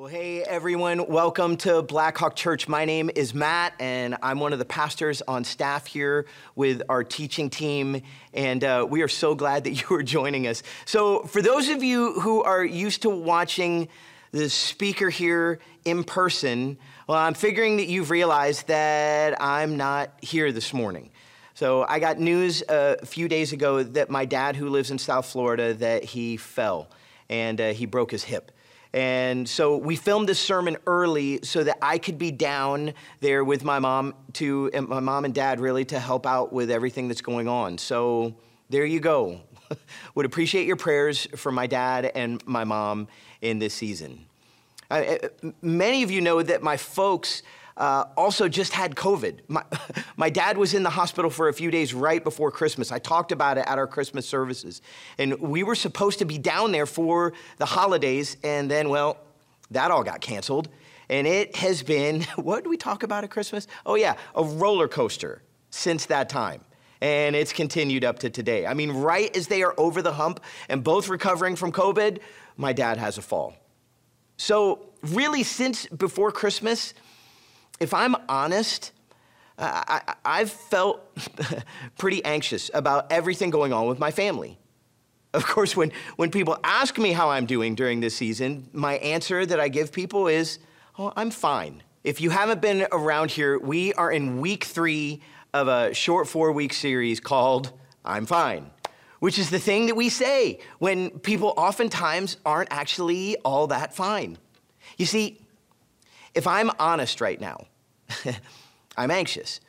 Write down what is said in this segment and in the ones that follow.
Well, hey everyone, welcome to Blackhawk Church. My name is Matt, and I'm one of the pastors on staff here with our teaching team, and uh, we are so glad that you are joining us. So, for those of you who are used to watching the speaker here in person, well, I'm figuring that you've realized that I'm not here this morning. So, I got news a few days ago that my dad, who lives in South Florida, that he fell and uh, he broke his hip. And so we filmed this sermon early so that I could be down there with my mom to my mom and dad really to help out with everything that's going on. So there you go. Would appreciate your prayers for my dad and my mom in this season. I, many of you know that my folks uh, also just had COVID. My, my dad was in the hospital for a few days right before Christmas. I talked about it at our Christmas services. And we were supposed to be down there for the holidays, and then, well, that all got canceled. And it has been, what did we talk about at Christmas? Oh, yeah, a roller coaster since that time. And it's continued up to today. I mean, right as they are over the hump and both recovering from COVID, my dad has a fall. So, really, since before Christmas, if I'm honest, uh, I, have felt pretty anxious about everything going on with my family. Of course, when, when people ask me how I'm doing during this season, my answer that I give people is, oh, I'm fine. If you haven't been around here, we are in week three of a short four week series called I'm Fine, which is the thing that we say when people oftentimes aren't actually all that fine. You see, if I'm honest right now, I'm anxious.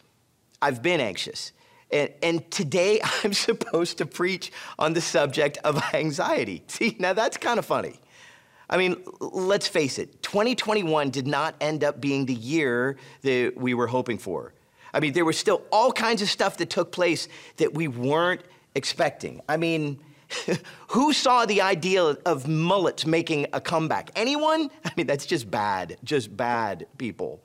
I've been anxious. And, and, today I'm supposed to preach on the subject of anxiety. See, now that's kind of funny. I mean, let's face it, 2021 did not end up being the year that we were hoping for. I mean, there was still all kinds of stuff that took place that we weren't expecting. I mean, who saw the idea of mullets making a comeback? Anyone? I mean, that's just bad, just bad people.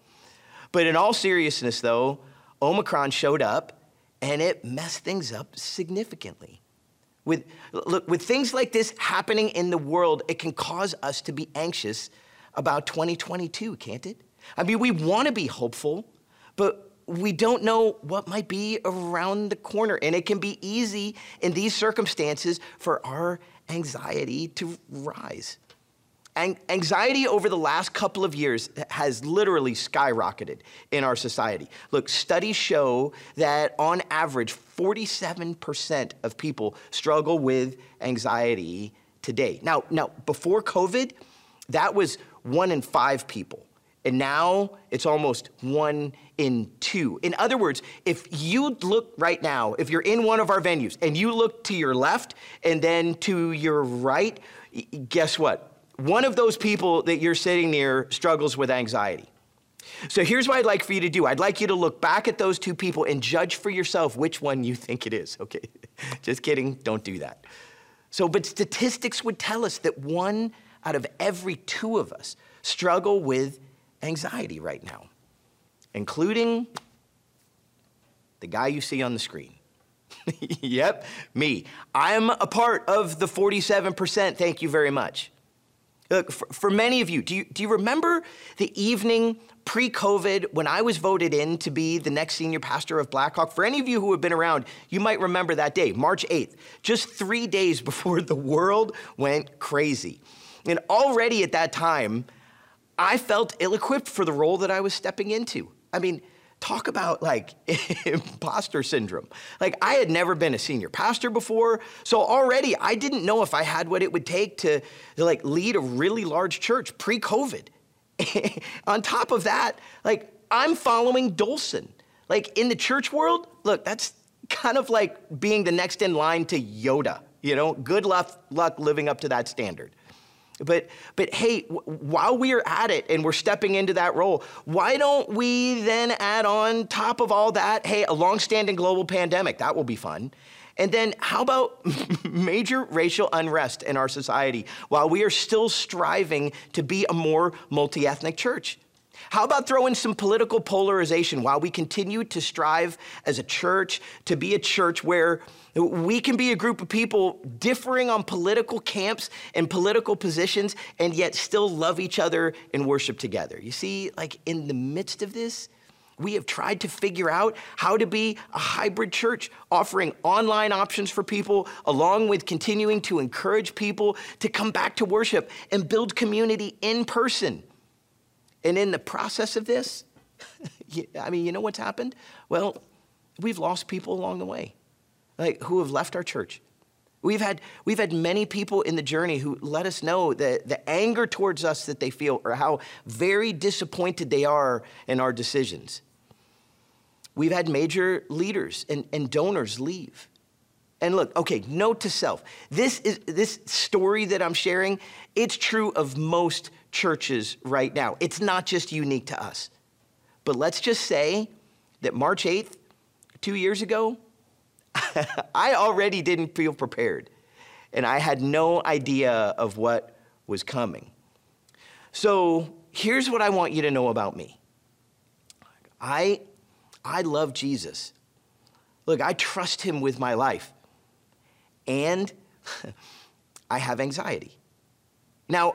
But in all seriousness, though, Omicron showed up and it messed things up significantly. With, look, with things like this happening in the world, it can cause us to be anxious about 2022, can't it? I mean, we want to be hopeful, but we don't know what might be around the corner. And it can be easy in these circumstances for our anxiety to rise. Anxiety over the last couple of years has literally skyrocketed in our society. Look, studies show that on average, 47% of people struggle with anxiety today. Now, now before COVID, that was one in five people. And now it's almost one in two. In other words, if you look right now, if you're in one of our venues and you look to your left and then to your right, guess what? one of those people that you're sitting near struggles with anxiety. So here's what I'd like for you to do. I'd like you to look back at those two people and judge for yourself which one you think it is, okay? Just kidding, don't do that. So, but statistics would tell us that one out of every two of us struggle with anxiety right now, including the guy you see on the screen. yep, me. I'm a part of the 47%, thank you very much. Look, for, for many of you, do you, do you remember the evening pre COVID when I was voted in to be the next senior pastor of Blackhawk? For any of you who have been around, you might remember that day, March 8th, just three days before the world went crazy. And already at that time, I felt ill equipped for the role that I was stepping into. I mean, talk about like imposter syndrome. Like I had never been a senior pastor before, so already I didn't know if I had what it would take to, to like lead a really large church pre-COVID. On top of that, like I'm following Dolson. Like in the church world, look, that's kind of like being the next in line to Yoda, you know? Good luck, luck living up to that standard. But, but hey, while we're at it and we're stepping into that role, why don't we then add on top of all that, hey, a long-standing global pandemic? That will be fun. And then how about major racial unrest in our society while we are still striving to be a more multi ethnic church? How about throwing some political polarization while we continue to strive as a church to be a church where we can be a group of people differing on political camps and political positions and yet still love each other and worship together? You see, like in the midst of this, we have tried to figure out how to be a hybrid church, offering online options for people, along with continuing to encourage people to come back to worship and build community in person. And in the process of this, I mean, you know what's happened? Well, we've lost people along the way, like who have left our church. We've had, we've had many people in the journey who let us know that the anger towards us that they feel or how very disappointed they are in our decisions. We've had major leaders and, and donors leave. And look, okay, note to self. This is this story that I'm sharing, it's true of most churches right now. It's not just unique to us. But let's just say that March 8th, 2 years ago, I already didn't feel prepared. And I had no idea of what was coming. So, here's what I want you to know about me. I I love Jesus. Look, I trust him with my life. And I have anxiety. Now,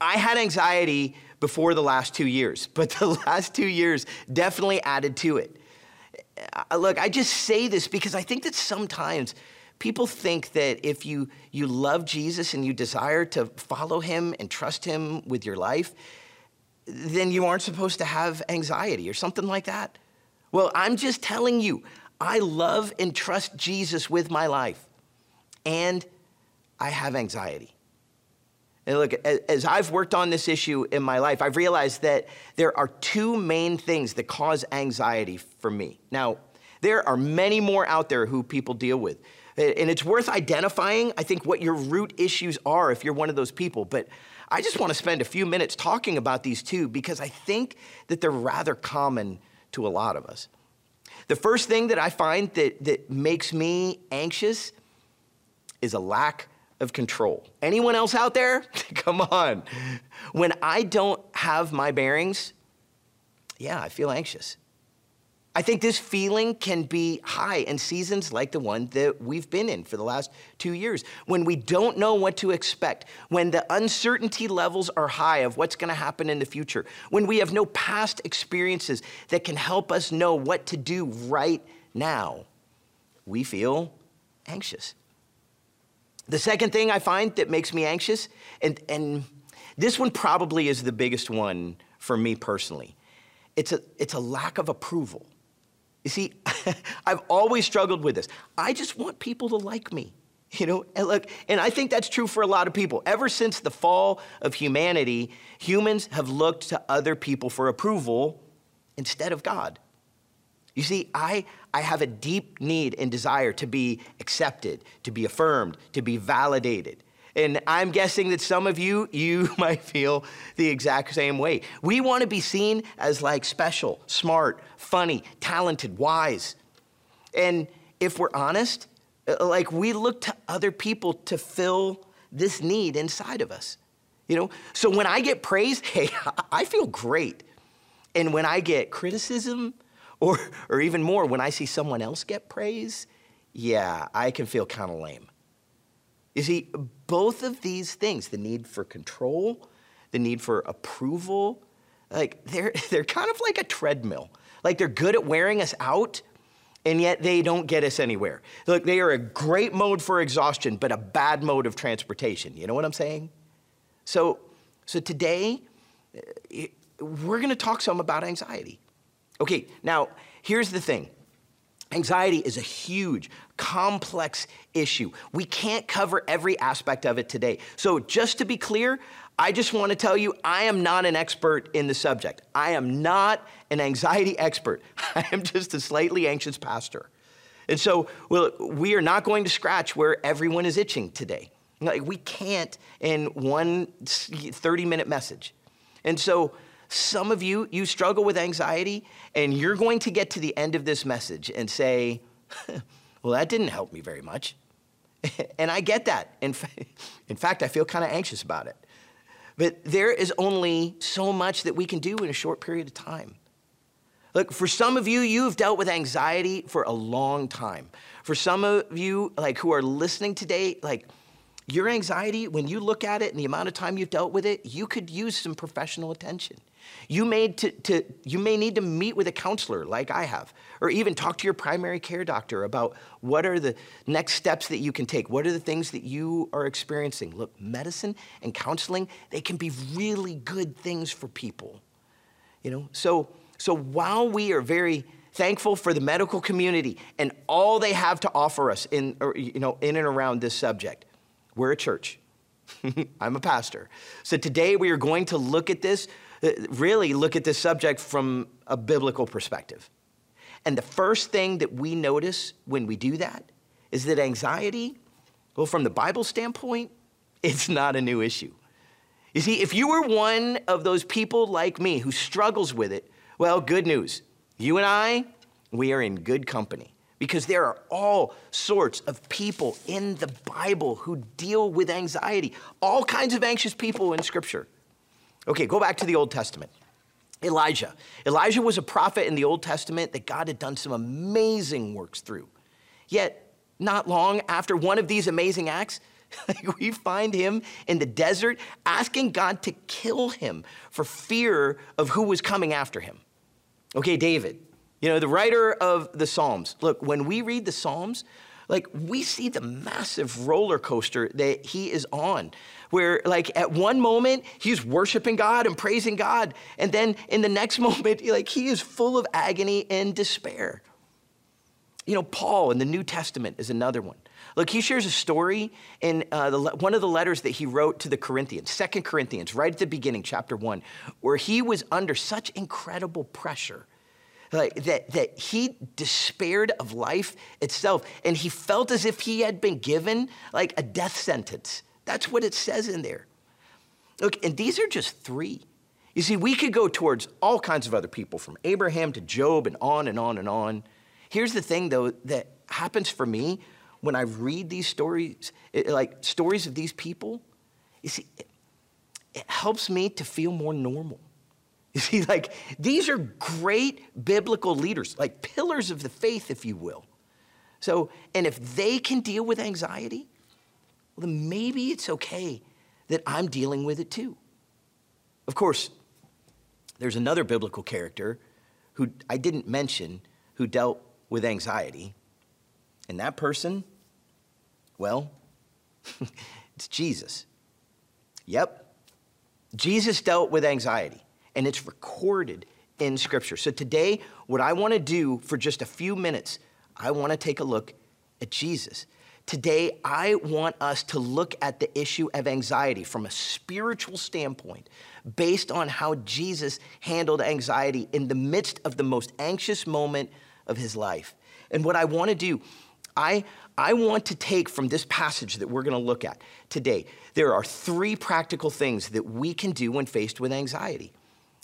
I had anxiety before the last two years, but the last two years definitely added to it. Uh, look, I just say this because I think that sometimes people think that if you, you love Jesus and you desire to follow him and trust him with your life, then you aren't supposed to have anxiety or something like that. Well, I'm just telling you, I love and trust Jesus with my life, and I have anxiety. And look, as I've worked on this issue in my life, I've realized that there are two main things that cause anxiety for me. Now, there are many more out there who people deal with. And it's worth identifying, I think, what your root issues are if you're one of those people. But I just want to spend a few minutes talking about these two because I think that they're rather common to a lot of us. The first thing that I find that, that makes me anxious is a lack of control. Anyone else out there? Come on. When I don't have my bearings, yeah, I feel anxious. I think this feeling can be high in seasons like the one that we've been in for the last two years, when we don't know what to expect, when the uncertainty levels are high of what's going to happen in the future, when we have no past experiences that can help us know what to do right now. We feel anxious. The second thing I find that makes me anxious, and, and this one probably is the biggest one for me personally, it's a, it's a lack of approval. You see, I've always struggled with this. I just want people to like me. You know, and look, and I think that's true for a lot of people. Ever since the fall of humanity, humans have looked to other people for approval instead of God. You see, I, I have a deep need and desire to be accepted, to be affirmed, to be validated. And I'm guessing that some of you, you might feel the exact same way. We want to be seen as like special, smart, funny, talented, wise. And if we're honest, uh, like we look to other people to fill this need inside of us. You know, so when I get praise, hey, I feel great. And when I get criticism, or, or even more, when I see someone else get praise, yeah, I can feel kind of lame. You see, both of these things, the need for control, the need for approval, like they're, they're kind of like a treadmill. Like they're good at wearing us out, and yet they don't get us anywhere. Look, they are a great mode for exhaustion, but a bad mode of transportation. You know what I'm saying? So, so today, eh, we're going to talk some about anxiety. Okay, now here's the thing Anxiety is a huge, complex issue. We can't cover every aspect of it today. So, just to be clear, I just want to tell you I am not an expert in the subject. I am not an anxiety expert. I am just a slightly anxious pastor. And so, well, we are not going to scratch where everyone is itching today. Like, we can't in one 30 minute message. And so, some of you, you struggle with anxiety, and you're going to get to the end of this message and say, Well, that didn't help me very much. and I get that. In, fa- in fact, I feel kind of anxious about it. But there is only so much that we can do in a short period of time. Look, for some of you, you've dealt with anxiety for a long time. For some of you, like who are listening today, like your anxiety, when you look at it and the amount of time you've dealt with it, you could use some professional attention. You may, to, to, you may need to meet with a counselor like I have, or even talk to your primary care doctor about what are the next steps that you can take. What are the things that you are experiencing? Look, medicine and counseling, they can be really good things for people. You know, so, so while we are very thankful for the medical community and all they have to offer us in, or, you know, in and around this subject, we're a church. I'm a pastor. So today we are going to look at this Uh, really look at this subject from a biblical perspective. And the first thing that we notice when we do that is that anxiety, well, from the Bible standpoint, it's not a new issue. You see, if you were one of those people like me who struggles with it, well, good news. You and I, we are in good company because there are all sorts of people in the Bible who deal with anxiety, all kinds of anxious people in Scripture. Okay, go back to the Old Testament. Elijah. Elijah was a prophet in the Old Testament that God had done some amazing works through. Yet, not long after one of these amazing acts, we find him in the desert asking God to kill him for fear of who was coming after him. Okay, David, you know, the writer of the Psalms. Look, when we read the Psalms, like we see the massive roller coaster that he is on where like at one moment he's worshiping god and praising god and then in the next moment like he is full of agony and despair. You know paul in the new testament is another one. Look, he shares a story in uh, the, one of the letters that he wrote to the Corinthians, Second Corinthians, right at the beginning, chapter 1, where he was under such incredible pressure like, that, that he despaired of life itself and he felt as if he had been given like a death sentence. That's what it says in there. Look, and these are just three. You see, we could go towards all kinds of other people from Abraham to Job and on and on and on. Here's the thing, though, that happens for me when I read these stories, it, like stories of these people. You see, it, it helps me to feel more normal. You see, like, these are great biblical leaders, like pillars of the faith, if you will. So, and if they can deal with anxiety, well, then maybe it's okay that I'm dealing with it too. Of course, there's another biblical character who I didn't mention who dealt with anxiety. And that person, well, it's Jesus. Yep. Jesus dealt with anxiety and it's recorded in Scripture. So today, what I want to do for just a few minutes, I want to take a look at Jesus. Today, I want us to look at the issue of anxiety from a spiritual standpoint based on how Jesus handled anxiety in the midst of the most anxious moment of his life. And what I want to do, I, I want to take from this passage that we're going to look at today, there are three practical things that we can do when faced with anxiety.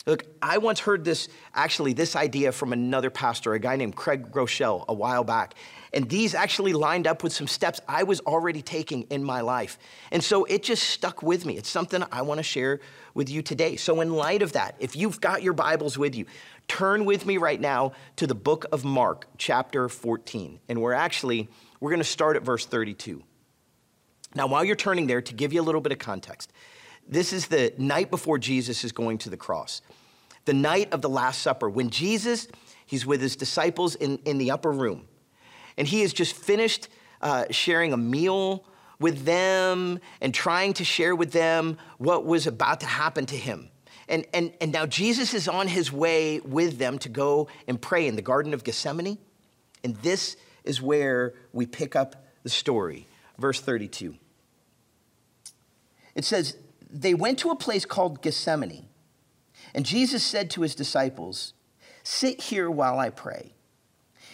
Look, I once heard this, actually, this idea from another pastor, a guy named Craig Groeschel, a while back. And these actually lined up with some steps I was already taking in my life. And so it just stuck with me. It's something I want to share with you today. So, in light of that, if you've got your Bibles with you, turn with me right now to the book of Mark, chapter 14. And we're actually, we're going to start at verse 32. Now, while you're turning there, to give you a little bit of context, this is the night before Jesus is going to the cross, the night of the Last Supper, when Jesus, he's with his disciples in, in the upper room, and he has just finished uh, sharing a meal with them and trying to share with them what was about to happen to him. And, and, and now Jesus is on his way with them to go and pray in the Garden of Gethsemane. And this is where we pick up the story. Verse 32. It says, they went to a place called Gethsemane. And Jesus said to his disciples, Sit here while I pray.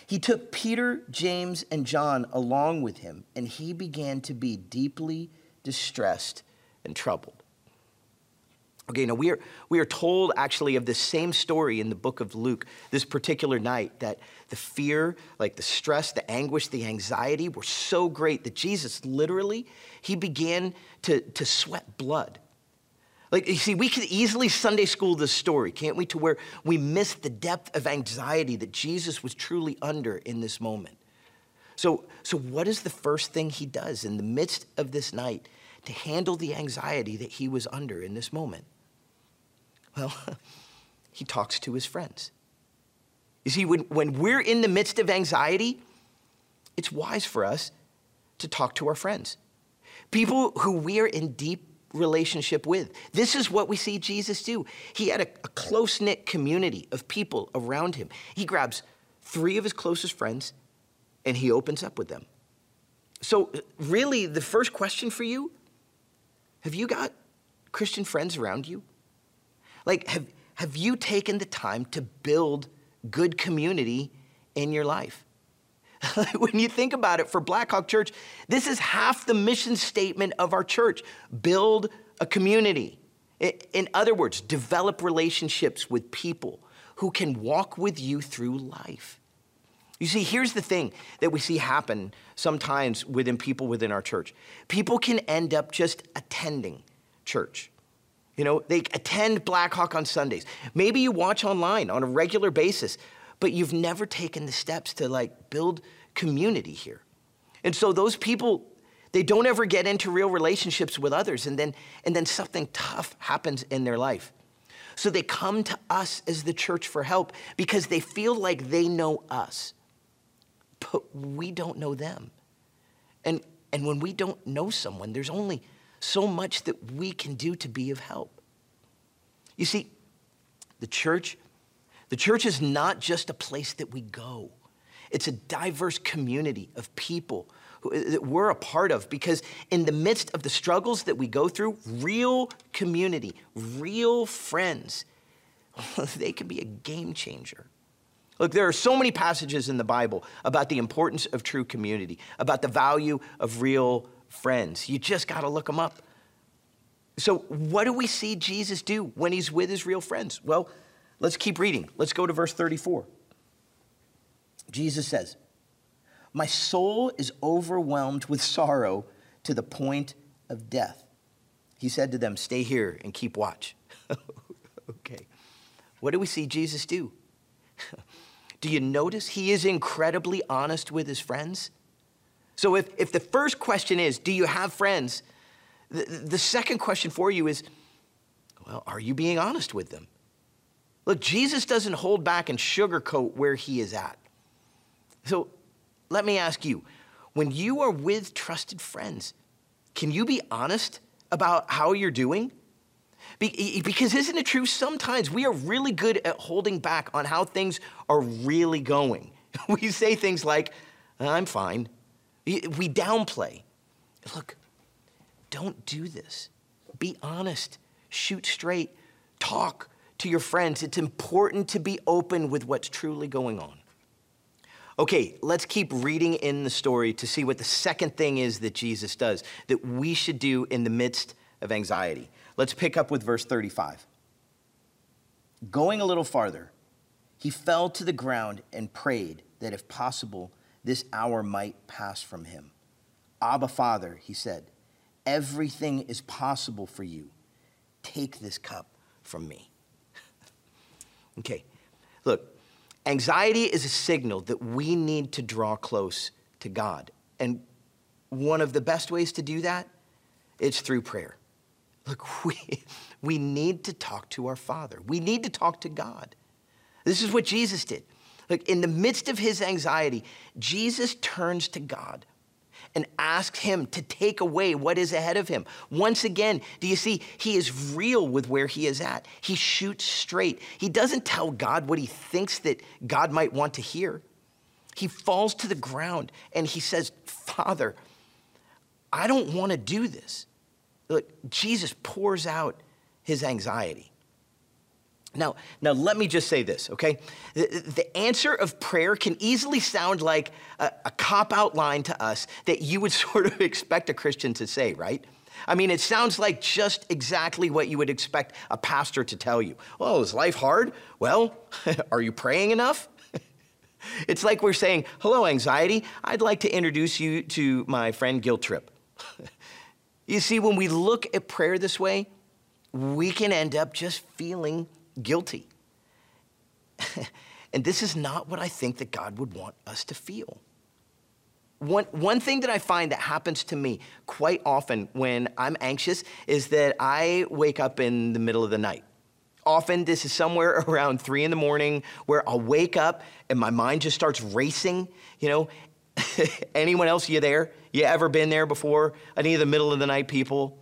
He took Peter, James, and John along with him, and he began to be deeply distressed and troubled. Okay, now we are, we are told actually of this same story in the book of Luke, this particular night, that the fear, like the stress, the anguish, the anxiety were so great that Jesus literally, he began to, to sweat blood. Like, you see, we could easily Sunday school this story, can't we, to where we miss the depth of anxiety that Jesus was truly under in this moment. So, so what is the first thing he does in the midst of this night to handle the anxiety that he was under in this moment? Well, he talks to his friends. You see, when, when we're in the midst of anxiety, it's wise for us to talk to our friends, people who we are in deep relationship with. This is what we see Jesus do. He had a, a close knit community of people around him. He grabs three of his closest friends and he opens up with them. So, really, the first question for you have you got Christian friends around you? Like, have, have you taken the time to build good community in your life? when you think about it for Blackhawk Church, this is half the mission statement of our church build a community. In other words, develop relationships with people who can walk with you through life. You see, here's the thing that we see happen sometimes within people within our church people can end up just attending church. You know, they attend Blackhawk on Sundays. Maybe you watch online on a regular basis, but you've never taken the steps to like build community here. And so those people, they don't ever get into real relationships with others, and then, and then something tough happens in their life. So they come to us as the church for help because they feel like they know us but we don't know them. And, and when we don't know someone, there's only so much that we can do to be of help. You see, the church, the church is not just a place that we go. It's a diverse community of people who, that we're a part of because in the midst of the struggles that we go through, real community, real friends, they can be a game changer. Look, there are so many passages in the Bible about the importance of true community, about the value of real friends. You just got to look them up. So, what do we see Jesus do when he's with his real friends? Well, let's keep reading. Let's go to verse 34. Jesus says, My soul is overwhelmed with sorrow to the point of death. He said to them, Stay here and keep watch. okay. What do we see Jesus do? Do you notice he is incredibly honest with his friends? So, if, if the first question is, Do you have friends? The, the second question for you is, Well, are you being honest with them? Look, Jesus doesn't hold back and sugarcoat where he is at. So, let me ask you when you are with trusted friends, can you be honest about how you're doing? Because isn't it true? Sometimes we are really good at holding back on how things are really going. We say things like, I'm fine. We downplay. Look, don't do this. Be honest. Shoot straight. Talk to your friends. It's important to be open with what's truly going on. Okay, let's keep reading in the story to see what the second thing is that Jesus does that we should do in the midst of anxiety. Let's pick up with verse 35. Going a little farther, he fell to the ground and prayed that if possible, this hour might pass from him. Abba, Father, he said, everything is possible for you. Take this cup from me. Okay, look, anxiety is a signal that we need to draw close to God. And one of the best ways to do that is through prayer. Look, we, we need to talk to our Father. We need to talk to God. This is what Jesus did. Look, in the midst of his anxiety, Jesus turns to God and asks him to take away what is ahead of him. Once again, do you see? He is real with where he is at. He shoots straight. He doesn't tell God what he thinks that God might want to hear. He falls to the ground and he says, Father, I don't want to do this. Look, Jesus pours out his anxiety. Now, now let me just say this, okay? The, the answer of prayer can easily sound like a, a cop out line to us that you would sort of expect a Christian to say, right? I mean, it sounds like just exactly what you would expect a pastor to tell you. Well, is life hard? Well, are you praying enough? it's like we're saying, hello, anxiety. I'd like to introduce you to my friend Guilt Trip. You see, when we look at prayer this way, we can end up just feeling guilty. and this is not what I think that God would want us to feel. One, one thing that I find that happens to me quite often when I'm anxious is that I wake up in the middle of the night. Often, this is somewhere around three in the morning where I'll wake up and my mind just starts racing. You know, anyone else, you there? You ever been there before? Any of the middle of the night people?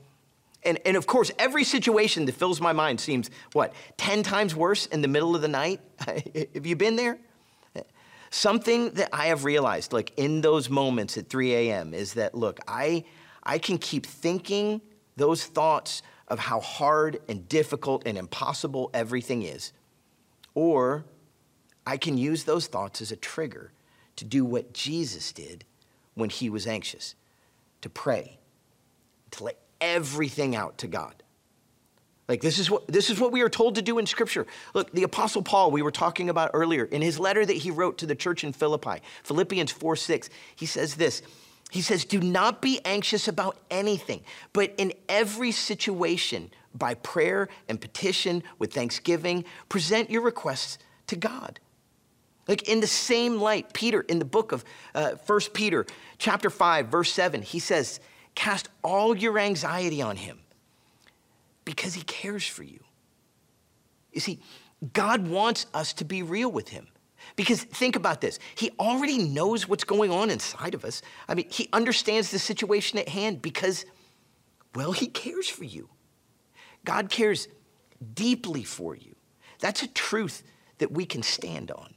And, and of course, every situation that fills my mind seems, what, 10 times worse in the middle of the night? Have you been there? Something that I have realized, like in those moments at 3 a.m., is that, look, I, I can keep thinking those thoughts of how hard and difficult and impossible everything is, or I can use those thoughts as a trigger to do what Jesus did when he was anxious to pray, to let everything out to God. Like this is what this is what we are told to do in scripture. Look, the apostle Paul we were talking about earlier in his letter that he wrote to the church in Philippi, Philippians 4 6, he says this. He says, Do not be anxious about anything, but in every situation, by prayer and petition with thanksgiving, present your requests to God. Like in the same light, Peter, in the book of uh, 1 Peter, chapter 5, verse 7, he says, Cast all your anxiety on him because he cares for you. You see, God wants us to be real with him. Because think about this. He already knows what's going on inside of us. I mean, he understands the situation at hand because, well, he cares for you. God cares deeply for you. That's a truth that we can stand on,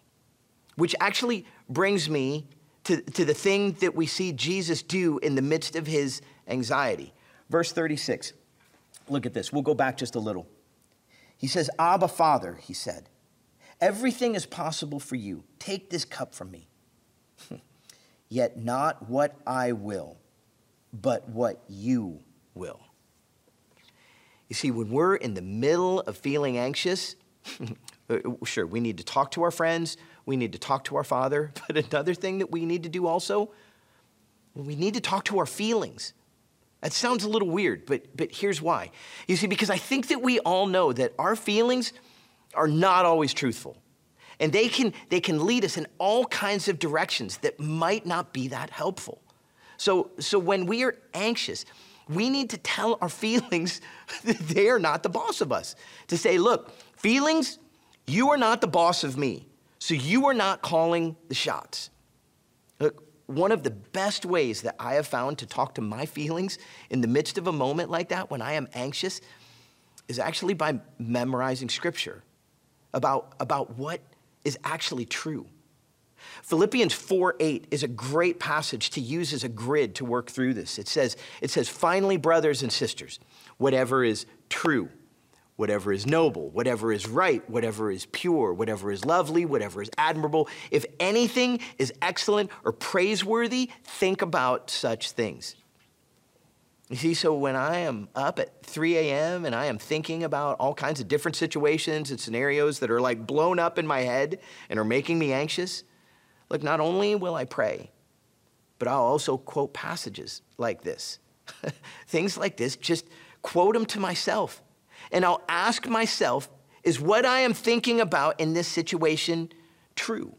which actually brings me to, to the thing that we see Jesus do in the midst of his anxiety. Verse 36. Look at this. We'll go back just a little. He says, Abba, Father, he said, everything is possible for you. Take this cup from me. Yet not what I will, but what you will. You see, when we're in the middle of feeling anxious, Uh, sure, we need to talk to our friends, we need to talk to our Father, but another thing that we need to do also, we need to talk to our feelings. That sounds a little weird, but, but here's why. You see, because I think that we all know that our feelings are not always truthful. And they can, they can lead us in all kinds of directions that might not be that helpful. So, so when we are anxious, we need to tell our feelings that they are not the boss of us. To say, look, feelings, you are not the boss of me. So you are not calling the shots. Look, one of the best ways that I have found to talk to my feelings in the midst of a moment like that when I am anxious is actually by memorizing scripture about, about what is actually true. Philippians 4 8 is a great passage to use as a grid to work through this. It says, it says, finally, brothers and sisters, whatever is true whatever is noble, whatever is right, whatever is pure, whatever is lovely, whatever is admirable. If anything is excellent or praiseworthy, think about such things. You see, so when I am up at 3 a.m. and I am thinking about all kinds of different situations and scenarios that are like blown up in my head and are making me anxious, look, not only will I pray, but I'll also quote passages like this. Things like this, just quote them to myself and I'll ask myself, is what I am thinking about in this situation true?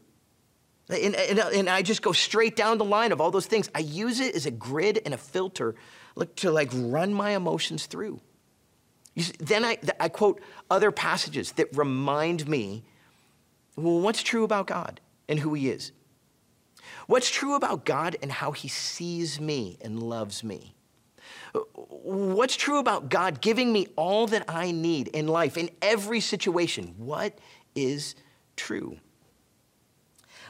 And, and, and, I just go straight down the line of all those things. I use it as a grid and a filter to like run my emotions through. See, then I, I quote other passages that remind me well, what's true about God and who He is? What's true about God and how He sees me and loves me? What's true about God giving me all that I need in life, in every situation? What is true?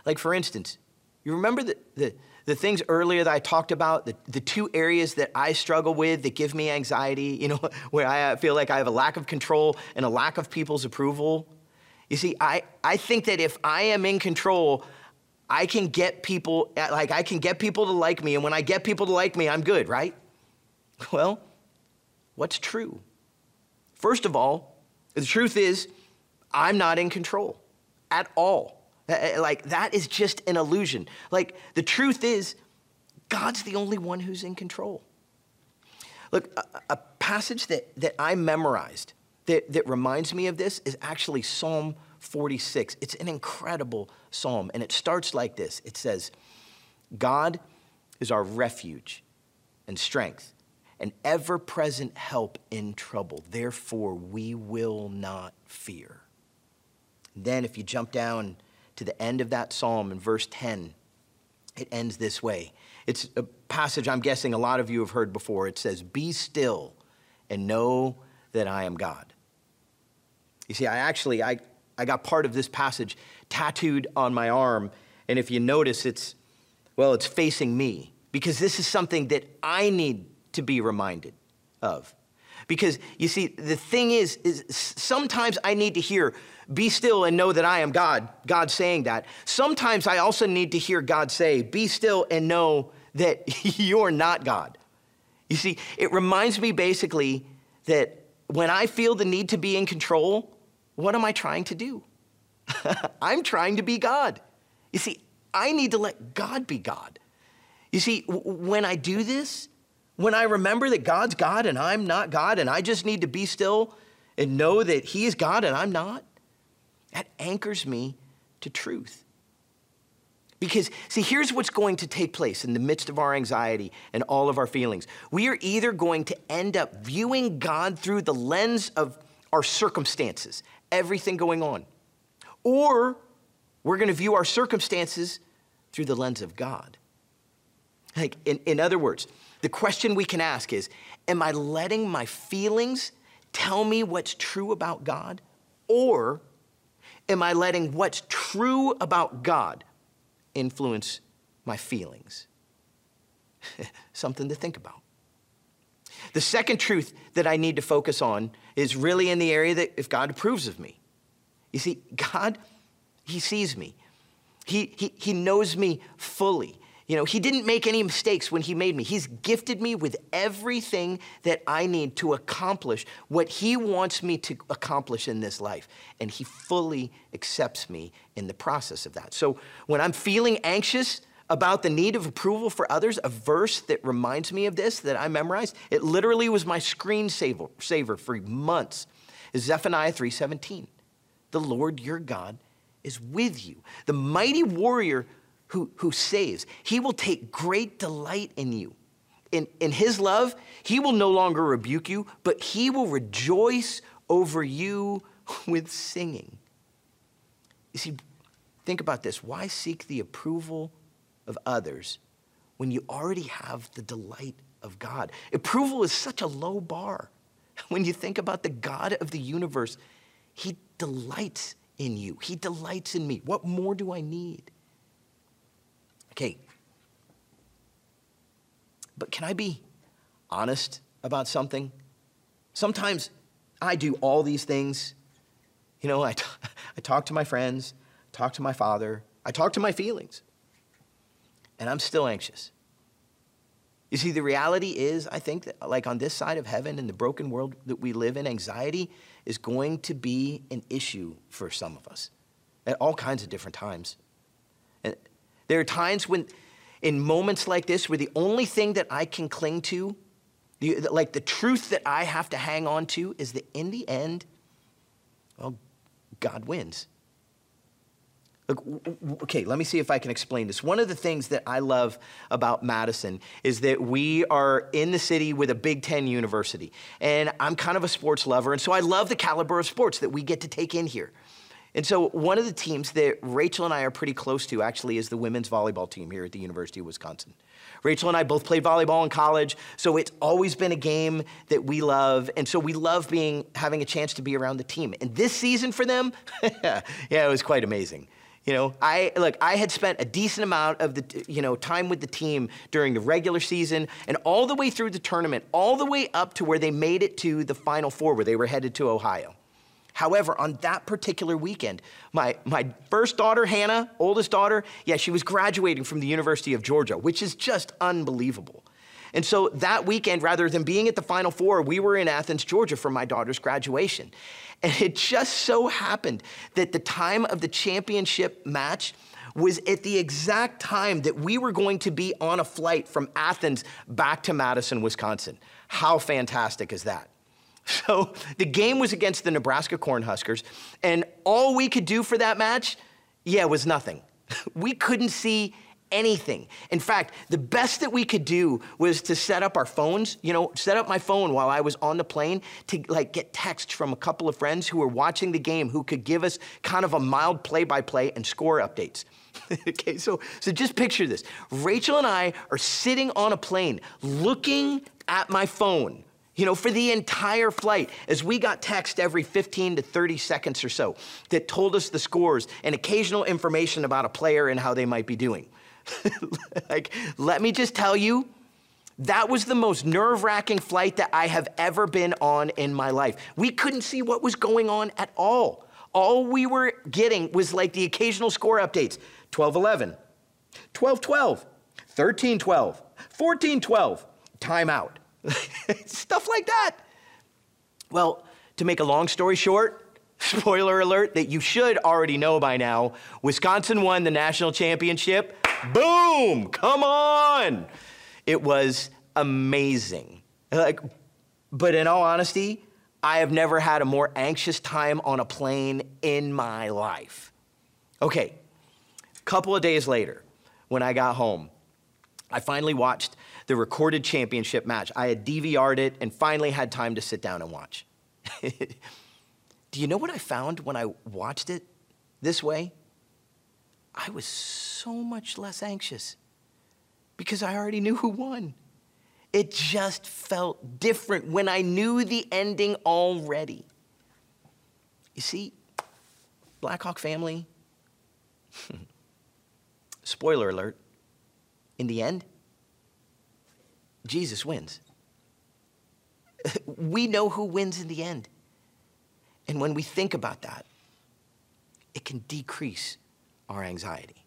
Like, for instance, you remember the, the, the things earlier that I talked about, the, the two areas that I struggle with that give me anxiety, you know, where I feel like I have a lack of control and a lack of people's approval? You see, I, I think that if I am in control, I can get people, like, I can get people to like me. And when I get people to like me, I'm good, right? Well, what's true? First of all, the truth is, I'm not in control at all. Like, that is just an illusion. Like, the truth is, God's the only one who's in control. Look, a, a passage that, that I memorized that, that reminds me of this is actually Psalm 46. It's an incredible psalm, and it starts like this it says, God is our refuge and strength, an ever present help in trouble. Therefore, we will not fear. Then, if you jump down to the end of that psalm in verse 10, it ends this way. It's a passage I'm guessing a lot of you have heard before. It says, Be still and know that I am God. You see, I actually, I, I got part of this passage tattooed on my arm. And if you notice, it's, well, it's facing me because this is something that I need to be reminded of. Because you see, the thing is, is sometimes I need to hear, be still and know that I am God, God saying that. Sometimes I also need to hear God say, be still and know that you're not God. You see, it reminds me basically that when I feel the need to be in control, what am I trying to do? I'm trying to be God. You see, I need to let God be God. You see, when I do this, when I remember that God's God and I'm not God, and I just need to be still and know that He is God and I'm not, that anchors me to truth. Because, see, here's what's going to take place in the midst of our anxiety and all of our feelings. We are either going to end up viewing God through the lens of our circumstances, everything going on, or we're going to view our circumstances through the lens of God. Like, in, in other words, the question we can ask is Am I letting my feelings tell me what's true about God? Or am I letting what's true about God influence my feelings? Something to think about. The second truth that I need to focus on is really in the area that if God approves of me. You see, God, He sees me, He, he, he knows me fully. You know, He didn't make any mistakes when He made me. He's gifted me with everything that I need to accomplish what He wants me to accomplish in this life. And He fully accepts me in the process of that. So when I'm feeling anxious, about the need of approval for others, a verse that reminds me of this that I memorized. It literally was my screensaver saver for months. Is Zephaniah 3:17. The Lord your God is with you. The mighty warrior who, who saves. He will take great delight in you. In, in his love, he will no longer rebuke you, but he will rejoice over you with singing. You see, think about this. Why seek the approval of others when you already have the delight of God. Approval is such a low bar. When you think about the God of the universe, He delights in you, He delights in me. What more do I need? Okay. But can I be honest about something? Sometimes I do all these things. You know, I, t- I talk to my friends, talk to my father, I talk to my feelings and I'm still anxious. You see, the reality is, I think that, like on this side of heaven, in the broken world that we live in, anxiety is going to be an issue for some of us at all kinds of different times. And there are times when, in moments like this, where the only thing that I can cling to, the, like the truth that I have to hang on to, is that in the end, well, God wins. Look, okay, let me see if I can explain this. One of the things that I love about Madison is that we are in the city with a Big Ten university. And I'm kind of a sports lover, and so I love the caliber of sports that we get to take in here. And so, one of the teams that Rachel and I are pretty close to actually is the women's volleyball team here at the University of Wisconsin. Rachel and I both played volleyball in college, so it's always been a game that we love, and so we love being having a chance to be around the team. And this season for them, yeah, it was quite amazing. You know, I look, I had spent a decent amount of the you know time with the team during the regular season and all the way through the tournament, all the way up to where they made it to the final four where they were headed to Ohio. However, on that particular weekend, my, my first daughter, Hannah, oldest daughter, yeah, she was graduating from the University of Georgia, which is just unbelievable. And so that weekend, rather than being at the Final Four, we were in Athens, Georgia for my daughter's graduation. And it just so happened that the time of the championship match was at the exact time that we were going to be on a flight from Athens back to Madison, Wisconsin. How fantastic is that? So the game was against the Nebraska Cornhuskers, and all we could do for that match, yeah, was nothing. We couldn't see anything. In fact, the best that we could do was to set up our phones, you know, set up my phone while I was on the plane to like get texts from a couple of friends who were watching the game who could give us kind of a mild play-by-play and score updates. okay, so so just picture this. Rachel and I are sitting on a plane looking at my phone you know, for the entire flight, as we got text every 15 to 30 seconds or so that told us the scores and occasional information about a player and how they might be doing. like, let me just tell you, that was the most nerve wracking flight that I have ever been on in my life. We couldn't see what was going on at all. All we were getting was like the occasional score updates 12 11, 12 12, 13 12, 14 12, timeout. Stuff like that. Well, to make a long story short, spoiler alert that you should already know by now Wisconsin won the national championship Boom! Come on! It was amazing. Like, but in all honesty, I have never had a more anxious time on a plane in my life. Okay, a couple of days later, when I got home, I finally watched the recorded championship match. I had DVR'd it and finally had time to sit down and watch. Do you know what I found when I watched it this way? I was so much less anxious because I already knew who won. It just felt different when I knew the ending already. You see, Blackhawk family, spoiler alert, in the end, Jesus wins. we know who wins in the end. And when we think about that, it can decrease our anxiety.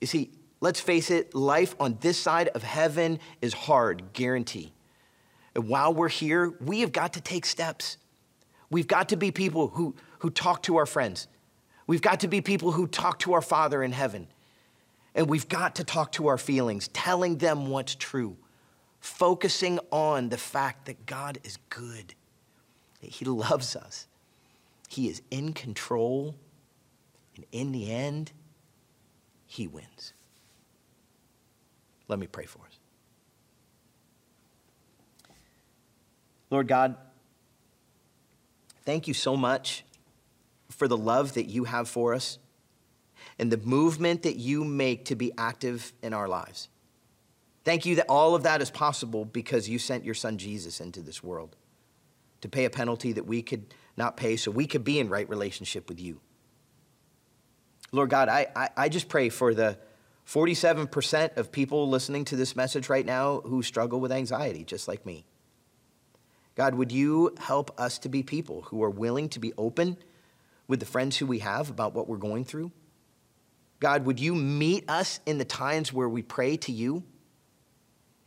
You see, let's face it, life on this side of heaven is hard, guarantee. And while we're here, we have got to take steps. We've got to be people who, who talk to our friends. We've got to be people who talk to our Father in heaven. And we've got to talk to our feelings, telling them what's true, focusing on the fact that God is good, that He loves us, He is in control and in the end, he wins. Let me pray for us. Lord God, thank you so much for the love that you have for us and the movement that you make to be active in our lives. Thank you that all of that is possible because you sent your son Jesus into this world to pay a penalty that we could not pay so we could be in right relationship with you. Lord God, I, I, I just pray for the 47% of people listening to this message right now who struggle with anxiety, just like me. God, would you help us to be people who are willing to be open with the friends who we have about what we're going through? God, would you meet us in the times where we pray to you?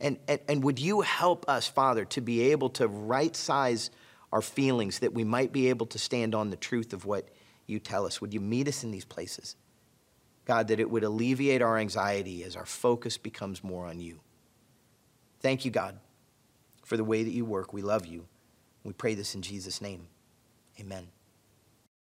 And, and, and would you help us, Father, to be able to right size our feelings that we might be able to stand on the truth of what you tell us. Would you meet us in these places? God, that it would alleviate our anxiety as our focus becomes more on you. Thank you, God, for the way that you work. We love you. We pray this in Jesus' name. Amen.